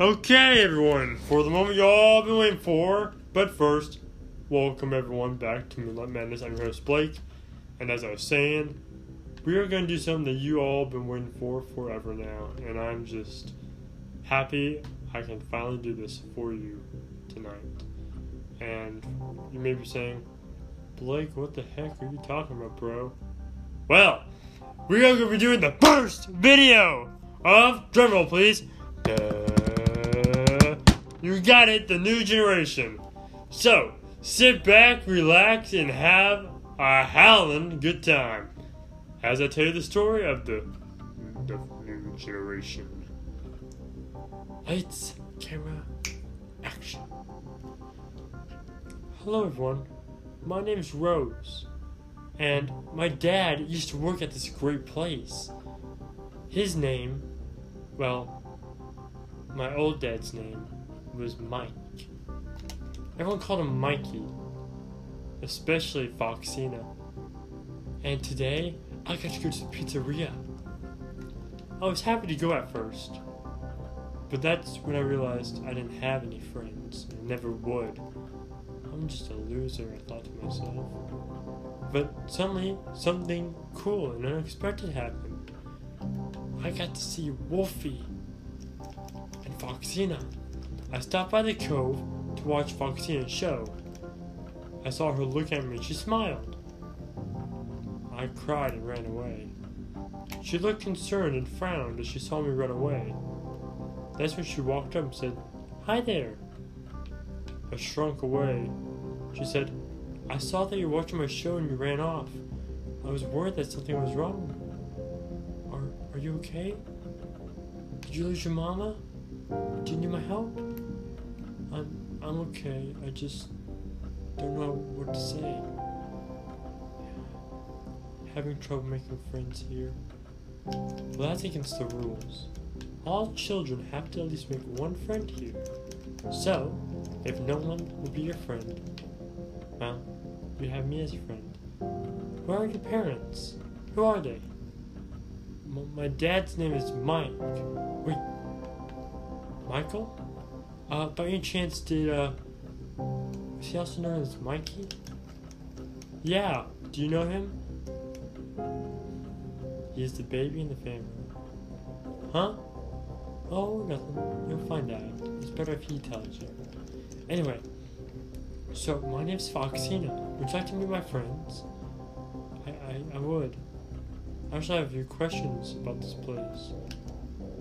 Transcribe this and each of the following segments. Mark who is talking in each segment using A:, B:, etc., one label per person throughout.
A: Okay, everyone, for the moment you all been waiting for. But first, welcome everyone back to Moonlight Madness. I'm your host Blake, and as I was saying, we are going to do something that you all been waiting for forever now, and I'm just happy I can finally do this for you tonight. And you may be saying, Blake, what the heck are you talking about, bro? Well, we are going to be doing the first video of drumroll, please. Duh. You got it, the new generation. So, sit back, relax, and have a howling good time as I tell you the story of the, the new generation. Lights, camera, action. Hello, everyone. My name is Rose, and my dad used to work at this great place. His name, well, my old dad's name was Mike. Everyone called him Mikey, especially Foxina. And today, I got to go to the pizzeria. I was happy to go at first, but that's when I realized I didn't have any friends and never would. I'm just a loser, I thought to myself. But suddenly, something cool and unexpected happened. I got to see Wolfie and Foxina. I stopped by the cove to watch Foxina's show. I saw her look at me and she smiled. I cried and ran away. She looked concerned and frowned as she saw me run away. That's when she walked up and said, Hi there. I shrunk away. She said, I saw that you were watching my show and you ran off. I was worried that something was wrong. Are, are you okay? Did you lose your mama? Do you need my help? I'm, okay. I just don't know what to say. Having trouble making friends here. Well, that's against the rules. All children have to at least make one friend here. So, if no one will be your friend, well, you have me as a friend. Where are your parents? Who are they? M- my dad's name is Mike. Wait, Michael? Uh, by any chance, did, uh, is he also known as Mikey? Yeah, do you know him? He is the baby in the family. Huh? Oh, nothing. You'll find out. It's better if he tells you. Anyway, so my name's Foxina. Would you like to meet my friends? I, I, I would. I actually have a few questions about this place.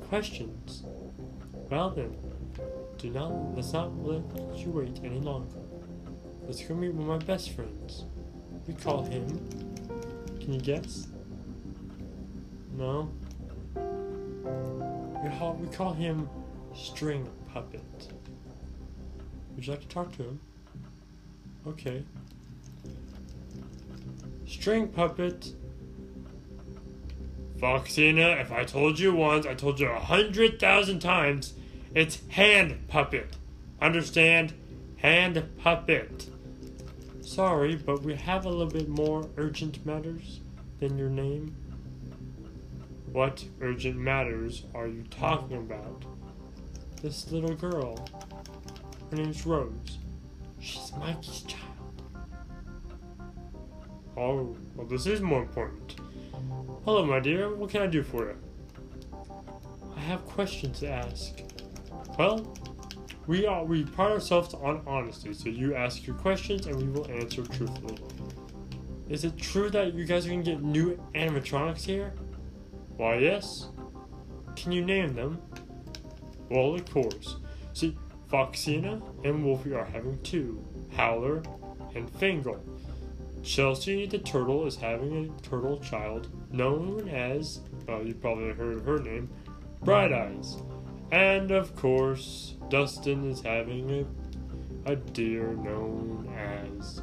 A: Questions? Well then, do not let's not let you wait any longer. Let's go meet one of my best friends. We call him. Can you guess? No. We call we call him String Puppet. Would you like to talk to him? Okay. String Puppet. Foxina, if I told you once, I told you a hundred thousand times, it's hand puppet. Understand? Hand puppet. Sorry, but we have a little bit more urgent matters than your name. What urgent matters are you talking about? This little girl. Her name's Rose. She's Mikey's child. Oh, well, this is more important. Hello, my dear. What can I do for you? I have questions to ask. Well, we are we pride ourselves on honesty, so you ask your questions and we will answer truthfully. Is it true that you guys are gonna get new animatronics here? Why, yes. Can you name them? Well, of course. See, Foxina and Wolfie are having two Howler and Fangle. Chelsea the turtle is having a turtle child known as, well, you probably heard her name, Bright Eyes. And of course, Dustin is having a, a deer known as.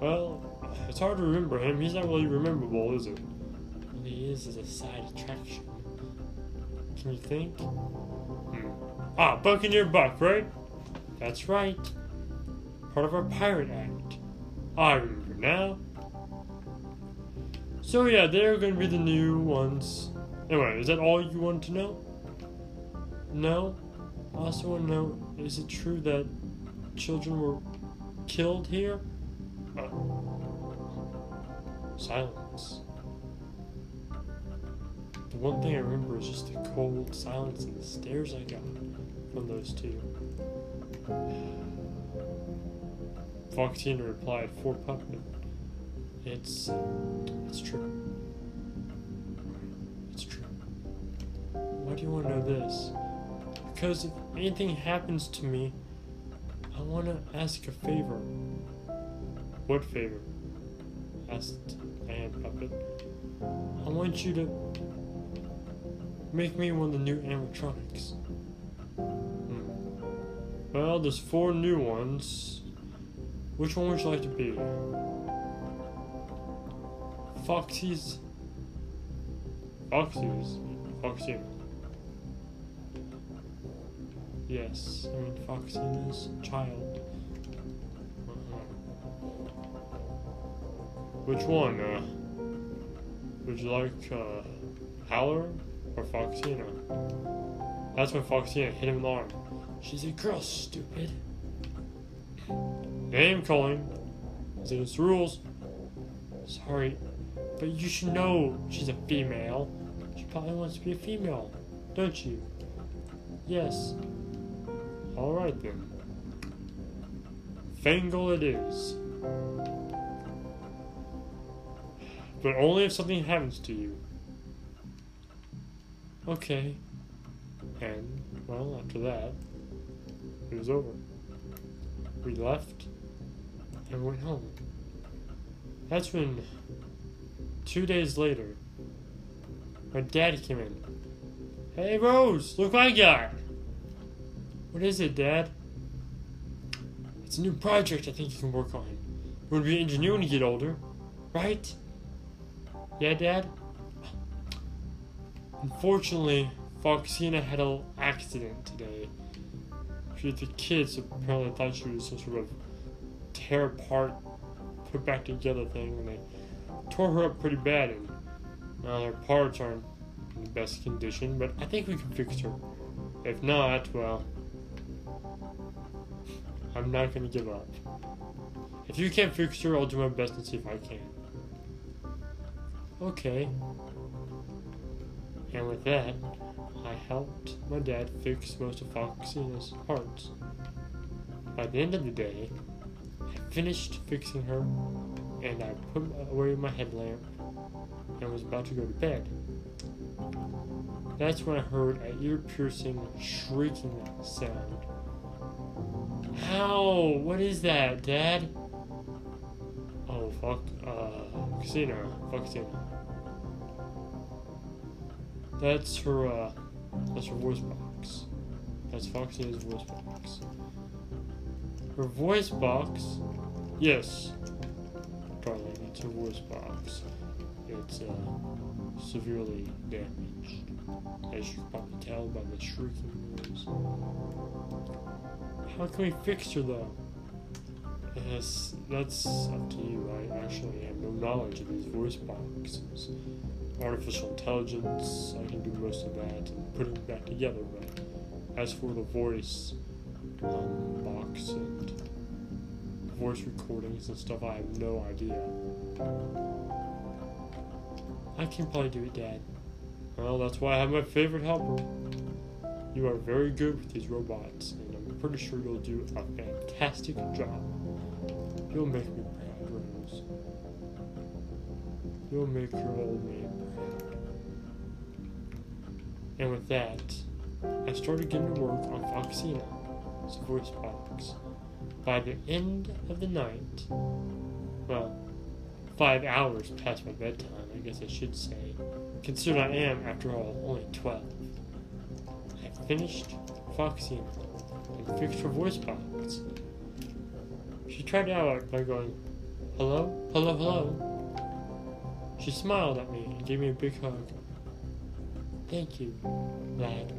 A: Well, it's hard to remember him. He's not really rememberable, is it? All he is is a side attraction. Can you think? Hmm. Ah, Buccaneer Buck, right? That's right. Part of our pirate act. I remember now. So yeah, they're gonna be the new ones. Anyway, is that all you wanted to know? no. I also want to know is it true that children were killed here? Uh, silence. The one thing I remember is just the cold silence and the stares I got from those two. Foxina replied, For puppet. It's it's true. Why do you want to know this? Because if anything happens to me, I want to ask a favor. What favor? asked the hand puppet. I want you to make me one of the new animatronics. Hmm. Well, there's four new ones. Which one would you like to be? Foxy's. Foxy's. Foxy. Yes, I mean Foxy's child. Which one? Uh, would you like uh, Howler or Foxina? That's when Foxina hit him in the arm. She's a girl, stupid. Name calling. Against the rules. Sorry, but you should know she's a female. She probably wants to be a female, don't you? Yes. Alright then. Fangle it is. But only if something happens to you. Okay. And, well, after that, it was over. We left and went home. That's when, two days later, my dad came in. Hey, Rose, look what I got! What is it, Dad? It's a new project I think you can work on. Want to be an engineer when you get older, right? Yeah, Dad? Unfortunately, Foxina had an accident today. She the kids apparently thought she was some sort of tear apart, put back together thing, and they tore her up pretty bad. And now her parts aren't in the best condition, but I think we can fix her. If not, well, I'm not gonna give up. If you can't fix her, I'll do my best and see if I can. Okay. And with that, I helped my dad fix most of Foxina's parts. By the end of the day, I finished fixing her, and I put away my headlamp and was about to go to bed. That's when I heard an ear-piercing shrieking sound. How? What is that, Dad? Oh, fuck. Uh, Casino. Foxina. That's her, uh, that's her voice box. That's Foxina's voice box. Her voice box? Yes. Darling, it's her voice box. It's, uh, severely damaged. As you can probably tell by the shrieking noise. How can we fix her, though? Yes, that's up to you. I actually have no knowledge of these voice boxes. Artificial intelligence, I can do most of that and put it back together, but as for the voice um, box and voice recordings and stuff, I have no idea. I can probably do it, Dad. Well, that's why I have my favorite helper. You are very good with these robots, and pretty sure you'll do a fantastic job. You'll make me proud, Rose. You'll make your old man proud. And with that, I started getting to work on Foxina's voice box. By the end of the night, well, five hours past my bedtime, I guess I should say, considering I am, after all, only 12. I finished Foxina fixed her voice box. She tried out by going, Hello? Hello, hello. She smiled at me and gave me a big hug. Thank you, lad.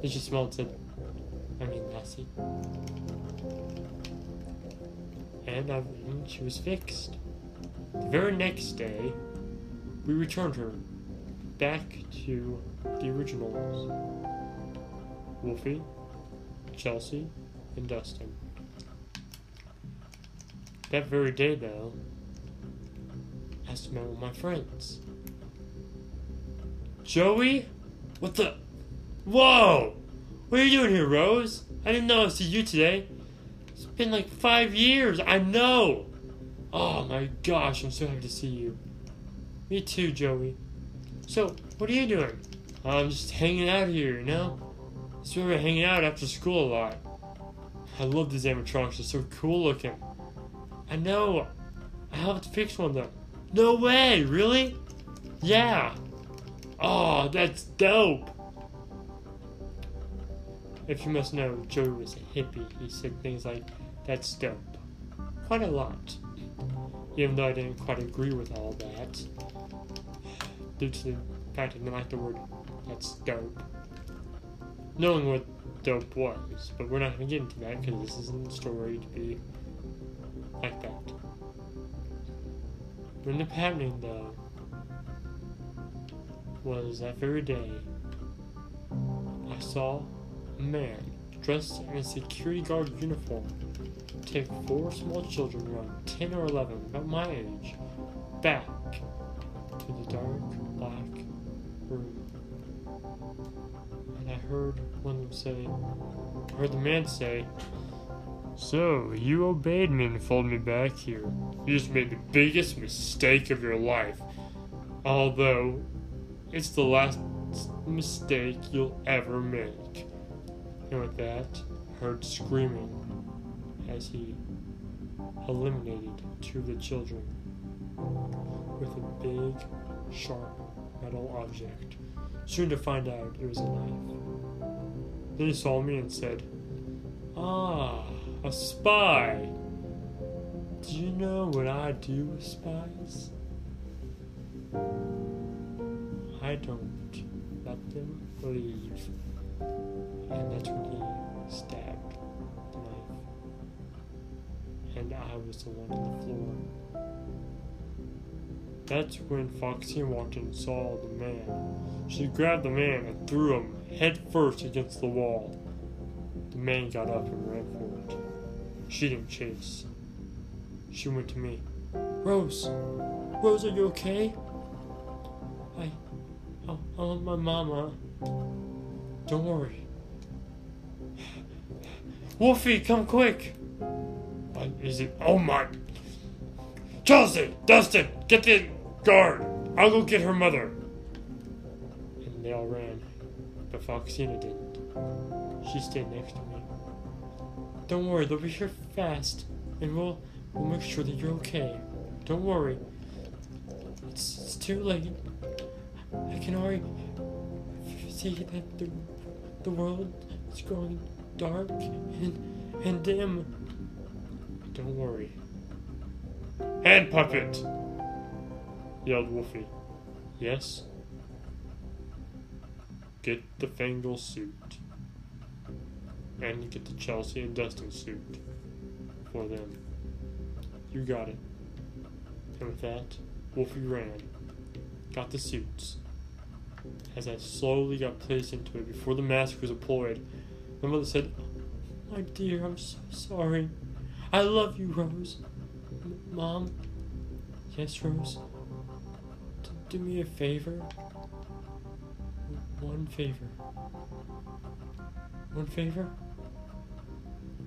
A: Then she smiled and said, I mean, lassie. And, I, and she was fixed. The very next day, we returned her back to the originals Wolfie, Chelsea, and Dustin. That very day, though, I met with my friends. Joey? What the? Whoa! What are you doing here, Rose? I didn't know I'd see you today. It's been like five years, I know! Oh my gosh, I'm so happy to see you. Me too, Joey. So, what are you doing? I'm just hanging out here, you know? Where we were hanging out after school a lot. I love these animatronics, they're so cool looking. I know. I helped fix one though. No way, really? Yeah. Oh, that's dope. If you must know, Joey was a hippie. He said things like, that's dope. Quite a lot. Even though I didn't quite agree with all that. Due to the fact I didn't like the word, that's dope. Knowing what dope was, but we're not going to get into that because this isn't a story to be like that. What ended up happening though was that very day I saw a man dressed in a security guard uniform take four small children around 10 or 11, about my age, back to the dark black room. I heard one of them say, I heard the man say, So, you obeyed me and followed me back here. You just made the biggest mistake of your life. Although, it's the last mistake you'll ever make. And with that, I heard screaming as he eliminated two of the children with a big, sharp metal object. Soon to find out it was a knife. Then he saw me and said, Ah, a spy. Do you know what I do with spies? I don't let them leave. And that's when he stabbed the knife. And I was the one on the floor. That's when Foxina saw the man. She grabbed the man and threw him headfirst against the wall. The man got up and ran for it. She didn't chase. She went to me. Rose! Rose, are you okay? I. I, want my mama. Don't worry. Wolfie, come quick! What is it? Oh my. Chelsea! Dustin! Get the guard! I'll go get her mother! And they all ran. But Foxina didn't. She stayed next to me. Don't worry, they'll be here fast. And we'll we'll make sure that you're okay. Don't worry. It's, it's too late. I can already see that the, the world is growing dark and, and dim. Don't worry. Hand puppet! Yelled Wolfie. Yes? Get the Fangle suit. And get the Chelsea and Dustin suit. For them. You got it. And with that, Wolfie ran. Got the suits. As I slowly got placed into it before the mask was deployed, my mother said, oh, My dear, I'm so sorry. I love you, Rose. Mom? Yes, Rose? Do me a favor. One favor. One favor?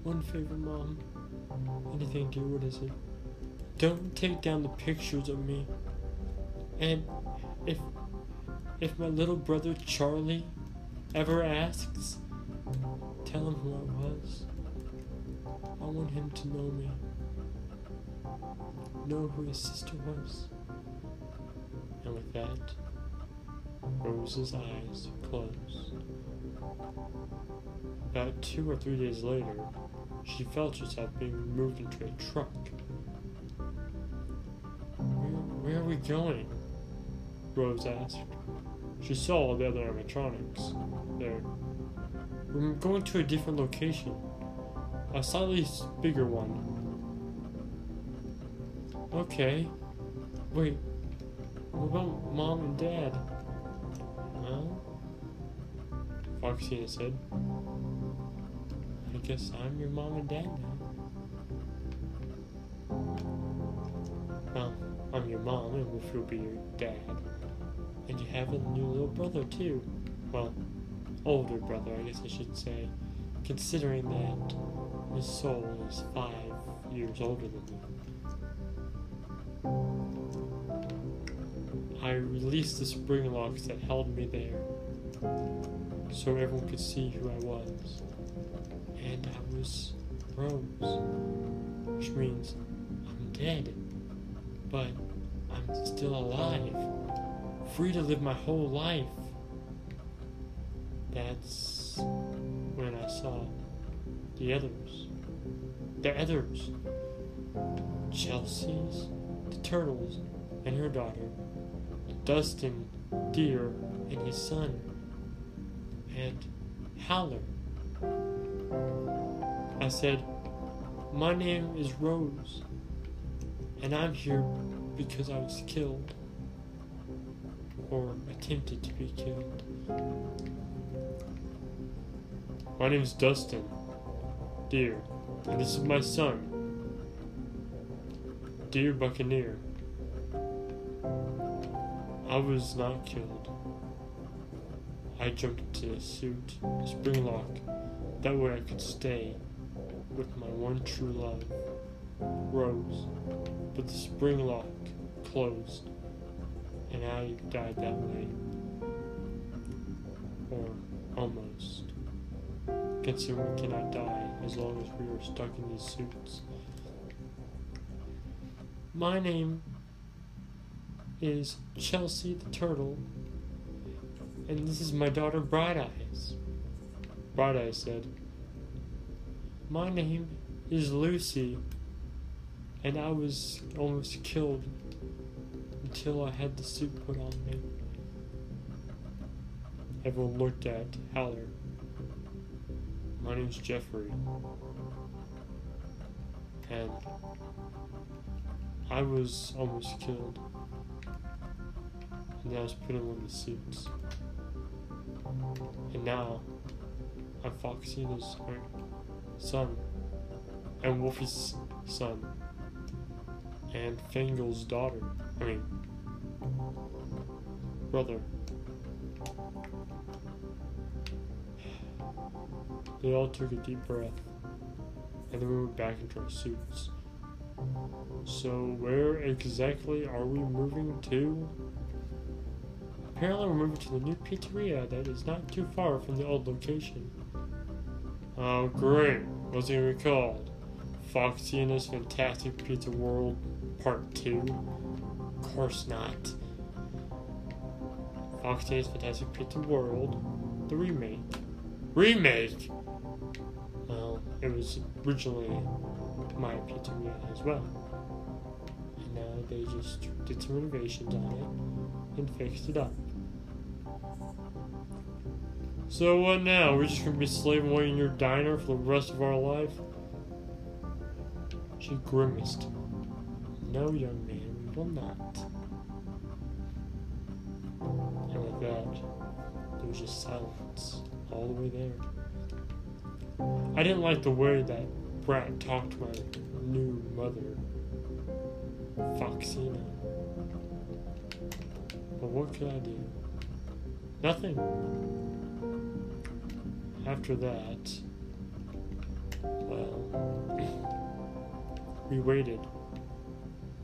A: One favor, Mom. Anything, dear, what is it? Don't take down the pictures of me. And if if my little brother Charlie ever asks, tell him who I was. I want him to know me. Know who his sister was. And with that, Rose's eyes closed. About two or three days later, she felt herself being moved into a truck. Where, where are we going? Rose asked. She saw the other animatronics there. We're going to a different location. A slightly bigger one. Okay. Wait. What about mom and dad? Well, Foxina said, I guess I'm your mom and dad now. Well, I'm your mom, and Wolfie will be your dad. And you have a new little brother, too. Well, older brother, I guess I should say, considering that his soul is five years older than you. I released the spring locks that held me there, so everyone could see who I was. And I was Rose, which means I'm dead, but I'm still alive, free to live my whole life. That's when I saw the others. The others. Chelsea's, the turtles, and her daughter. Dustin, Deer, and his son. And Howler. I said, My name is Rose, and I'm here because I was killed. Or attempted to be killed. My name is Dustin, Deer, and this is my son, Deer Buccaneer. I was not killed. I jumped into the suit, spring lock, that way I could stay with my one true love, Rose. But the spring lock closed, and I died that way. Or almost. Considering we cannot die as long as we are stuck in these suits. My name is Chelsea the Turtle, and this is my daughter Bright Eyes. Bright Eyes said, My name is Lucy, and I was almost killed until I had the suit put on me. Everyone looked at Howler. My name's Jeffrey. And I was almost killed. And I was put in one the suits. And now I'm Foxina's son. And Wolfie's son. And Fangle's daughter. I mean brother. They all took a deep breath, and then we went back into our suits. So, where exactly are we moving to? Apparently, we're moving to the new pizzeria that is not too far from the old location. Oh, great! What's it gonna be called? Foxina's Fantastic Pizza World Part 2? Of course not. Foxy and his Fantastic Pizza World, the remake. Remake? Well, it was originally my pizzeria as well. And now they just did some renovations on it and fixed it up. So what now? We're just gonna be slaving away in your diner for the rest of our life? She grimaced. No, young man, we will not. And with that, there was just silence all the way there. I didn't like the way that Brat talked to my new mother, Foxina. But what could I do? Nothing. After that, well, we waited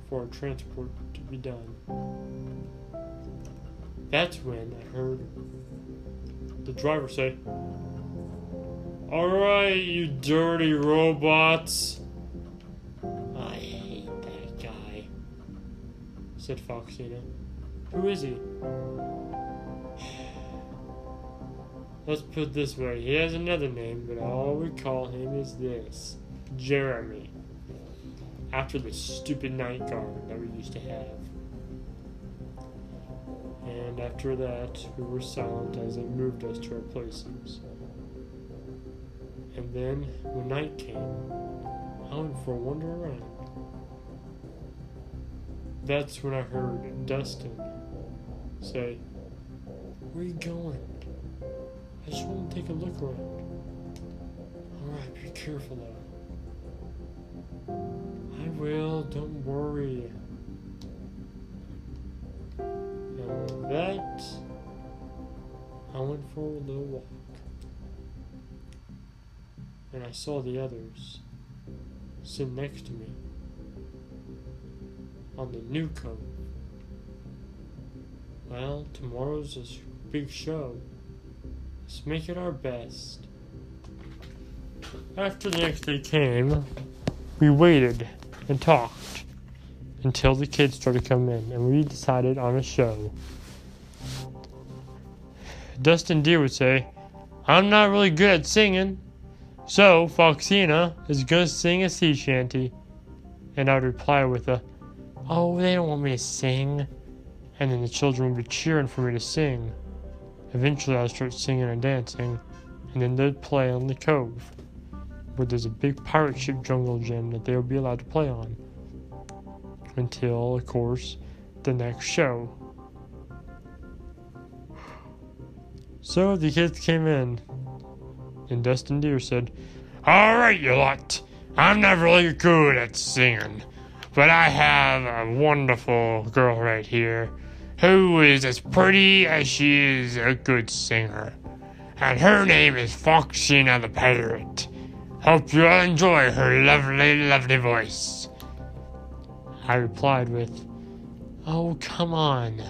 A: for our transport to be done. That's when I heard the driver say, Alright, you dirty robots. I hate that guy, said Foxina. Who is he? Let's put it this way he has another name, but all we call him is this Jeremy. After the stupid night guard that we used to have. And after that, we were silent as they moved us to our places. And then, when night came, I went for a wander around. That's when I heard Dustin say, Where you going? I just want to take a look around. Alright, be careful though. I will, don't worry. And with that, I went for a little walk. And I saw the others sitting next to me on the new cove. Well, tomorrow's a big show. Let's make it our best. After the next day came, we waited and talked until the kids started coming in, and we decided on a show. Dustin Deer would say, I'm not really good at singing, so Foxina is gonna sing a sea shanty. And I would reply with a, Oh, they don't want me to sing. And then the children would be cheering for me to sing. Eventually, I'd start singing and dancing, and then they'd play on the cove, where there's a big pirate ship jungle gym that they would be allowed to play on. Until, of course, the next show. So the kids came in, and Dustin Deer said, Alright, you lot, I'm not really good at singing, but I have a wonderful girl right here who is as pretty as she is a good singer. And her name is Foxina the Pirate. Hope you all enjoy her lovely, lovely voice. I replied with, Oh, come on,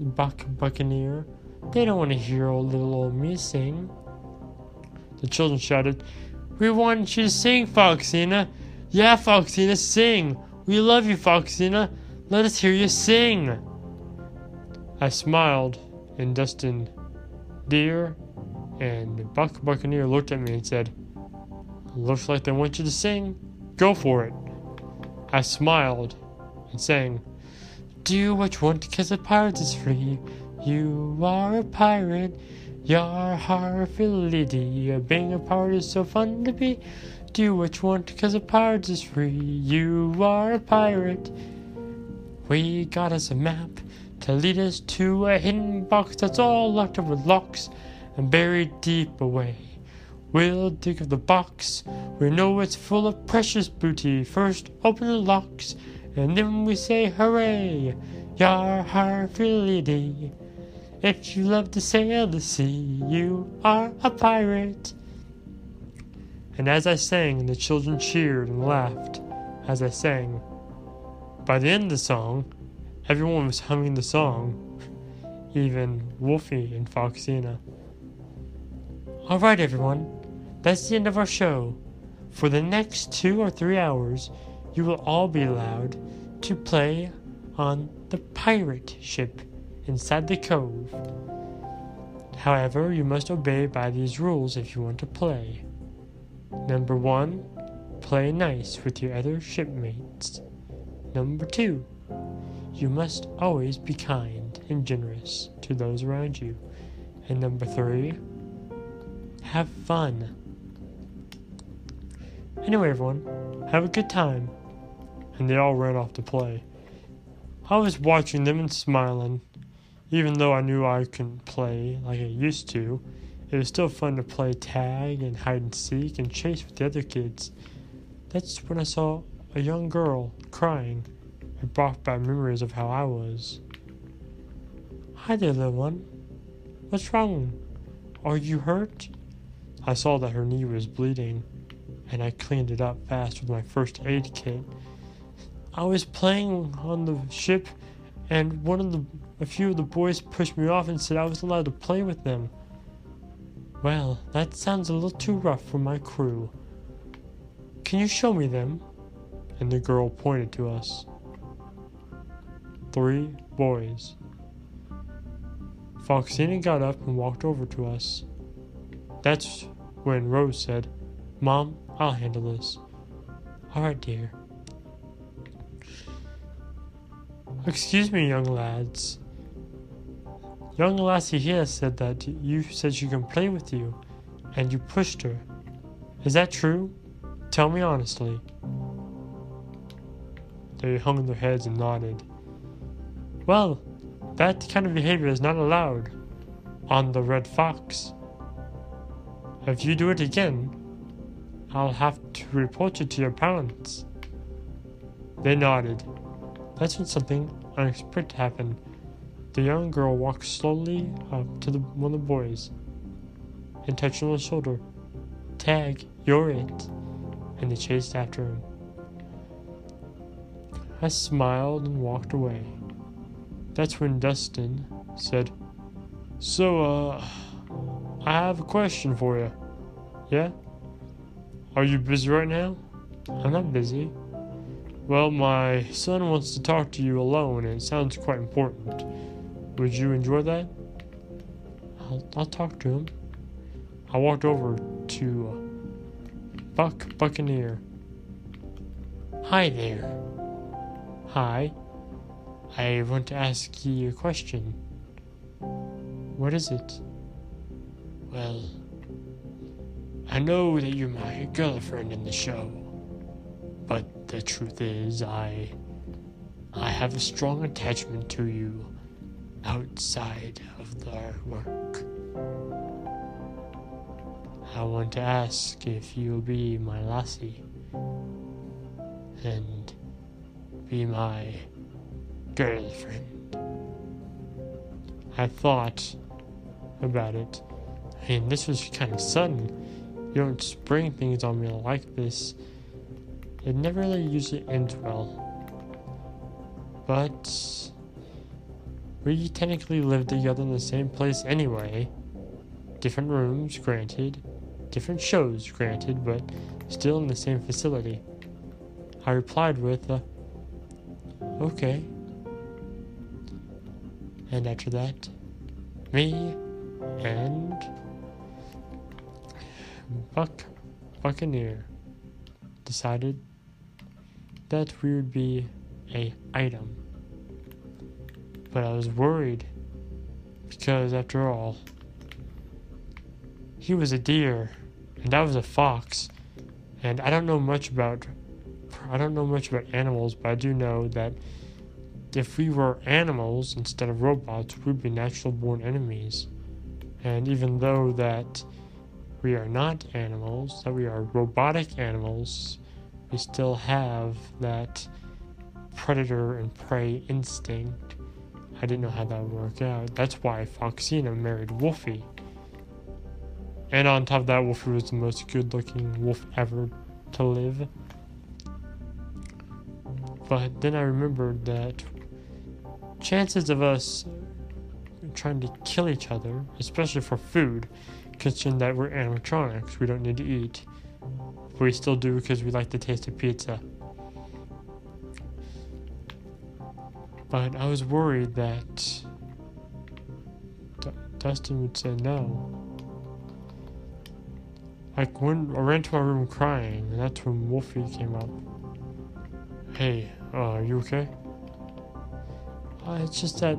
A: Buck Buccaneer. They don't want to hear old little old me sing. The children shouted, We want you to sing, Foxina. Yeah, Foxina, sing. We love you, Foxina. Let us hear you sing. I smiled, and Dustin Deer and Buck Buccaneer looked at me and said, Looks like they want you to sing. Go for it. I smiled and sang, Do what you want because a pirate is free. You are a pirate. Your lady. Being a pirate is so fun to be. Do what you want because a pirate is free. You are a pirate. We got us a map to lead us to a hidden box that's all locked up with locks and buried deep away. We'll dig up the box. We know it's full of precious booty. First, open the locks, and then we say hooray! Yar har dee. If you love to sail the sea, you are a pirate. And as I sang, the children cheered and laughed as I sang. By the end of the song, everyone was humming the song, even Wolfie and Foxina. Alright, everyone, that's the end of our show. For the next two or three hours, you will all be allowed to play on the pirate ship inside the cove. However, you must obey by these rules if you want to play. Number one, play nice with your other shipmates. Number two, you must always be kind and generous to those around you. And number three, have fun. Anyway, everyone, have a good time. And they all ran off to play. I was watching them and smiling. Even though I knew I couldn't play like I used to, it was still fun to play tag and hide and seek and chase with the other kids. That's when I saw a young girl crying and brought back memories of how I was. Hi there, little one. What's wrong? Are you hurt? I saw that her knee was bleeding, and I cleaned it up fast with my first aid kit. I was playing on the ship, and one of the a few of the boys pushed me off and said I was allowed to play with them. Well, that sounds a little too rough for my crew. Can you show me them? And the girl pointed to us. Three boys. Foxina got up and walked over to us. That's when Rose said, Mom, I'll handle this. All right, dear. Excuse me, young lads. Young lassie here said that you said she can play with you, and you pushed her. Is that true? Tell me honestly. They hung their heads and nodded. Well, that kind of behavior is not allowed, on the Red Fox. If you do it again, I'll have to report you to your parents. They nodded. That's when something unexpected happened. The young girl walked slowly up to the, one of the boys and touched him on the shoulder. Tag, you're it. And they chased after him. I smiled and walked away. That's when Dustin said, So, uh, I have a question for you. Yeah? Are you busy right now? I'm not busy. Well, my son wants to talk to you alone, and it sounds quite important. Would you enjoy that? I'll, I'll talk to him. I walked over to uh, Buck Buccaneer. Hi there. Hi. I want to ask you a question. What is it? Well, I know that you're my girlfriend in the show, but the truth is, I. I have a strong attachment to you outside of our work. I want to ask if you'll be my lassie and be my girlfriend. I thought about it. I mean, this was kind of sudden. You don't spring things on me like this. It never really usually ends well. But we technically live together in the same place anyway. Different rooms, granted. Different shows, granted, but still in the same facility. I replied with, uh, okay. And after that, me and Buck Buccaneer decided that we would be a item. But I was worried because after all, he was a deer and I was a fox. And I don't know much about I don't know much about animals, but I do know that if we were animals instead of robots, we'd be natural born enemies. And even though that we are not animals, that we are robotic animals, we still have that predator and prey instinct. I didn't know how that would work out. That's why Foxina married Wolfie. And on top of that, Wolfie was the most good looking wolf ever to live. But then I remembered that chances of us trying to kill each other, especially for food, considering that we're animatronics, we don't need to eat. But we still do because we like the taste of pizza. But I was worried that D- Dustin would say no. Like when I ran to my room crying, and that's when Wolfie came up. Hey, uh, are you okay? Uh, it's just that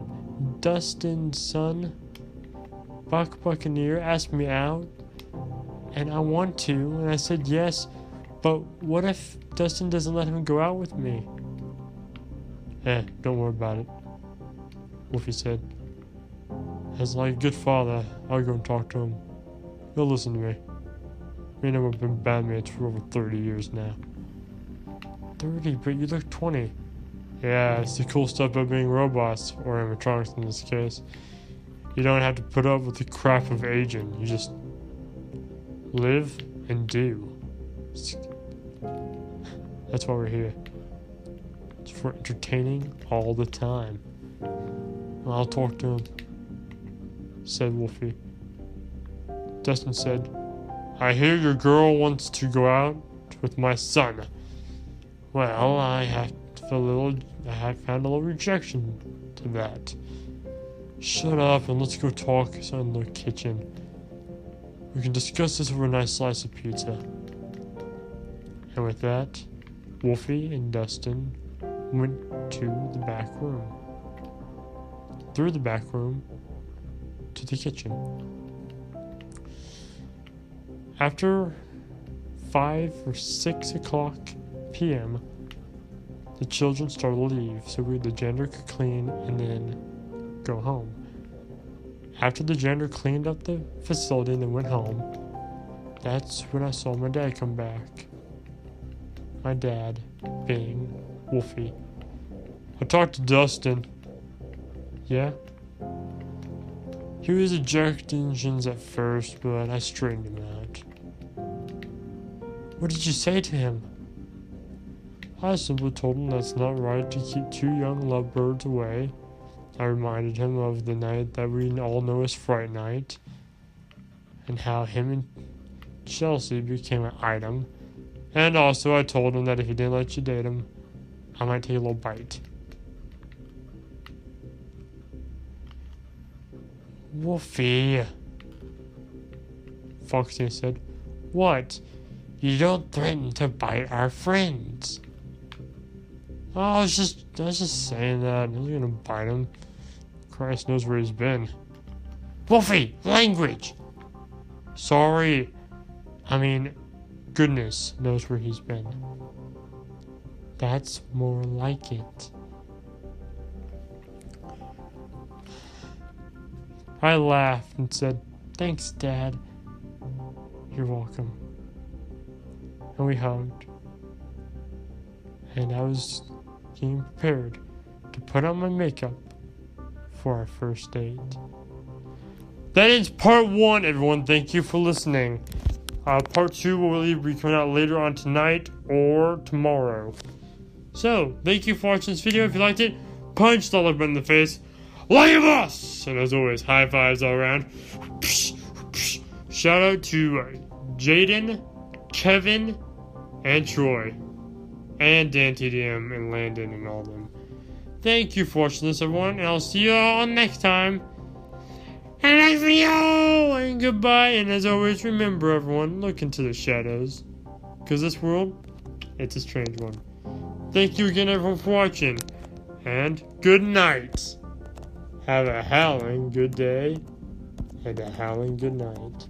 A: Dustin's son, Buck Buccaneer, asked me out, and I want to, and I said yes, but what if Dustin doesn't let him go out with me? Eh, don't worry about it, Wolfie said. As like a good father, I'll go and talk to him. He'll listen to me. Me and him have been bandmates for over 30 years now. 30, but you look 20. Yeah, it's the cool stuff about being robots, or animatronics in this case. You don't have to put up with the crap of aging. You just live and do. That's why we're here. It's for entertaining all the time. I'll talk to him, said Wolfie. Dustin said, I hear your girl wants to go out with my son. Well, I have a little I found a little rejection to that. Shut up and let's go talk in the kitchen. We can discuss this over a nice slice of pizza. And with that, Wolfie and Dustin went to the back room. Through the back room to the kitchen. After 5 or 6 o'clock p.m., the children started to leave, so we the janitor could clean and then go home. after the janitor cleaned up the facility and then went home, that's when I saw my dad come back. My dad being Wolfie. I talked to Dustin. Yeah? He was ejecting engines at first, but I straightened him out. What did you say to him? I simply told him that's not right to keep two young lovebirds away. I reminded him of the night that we all know as Fright Night, and how him and Chelsea became an item. And also, I told him that if he didn't let you date him, I might take a little bite. Wolfie. Foxy said, What? You don't threaten to bite our friends. Oh, I was just, I was just saying that. Was gonna bite him. Christ knows where he's been. Wolfie, language! Sorry. I mean, goodness knows where he's been. That's more like it. I laughed and said, Thanks, Dad. You're welcome. And we hugged. And I was getting prepared to put on my makeup for our first date. That is part one, everyone. Thank you for listening. Uh, part two will either be coming out later on tonight or tomorrow. So, thank you for watching this video. If you liked it, punch the button in the face. A boss! And as always, high fives all around. Shout out to uh, Jaden, Kevin, and Troy. And Dan TDM and Landon and all them. Thank you for watching this, everyone, and I'll see you all next time. And next video! And goodbye, and as always, remember, everyone, look into the shadows. Because this world, it's a strange one. Thank you again, everyone, for watching. And good night. Have a howling good day and a howling good night.